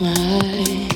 My.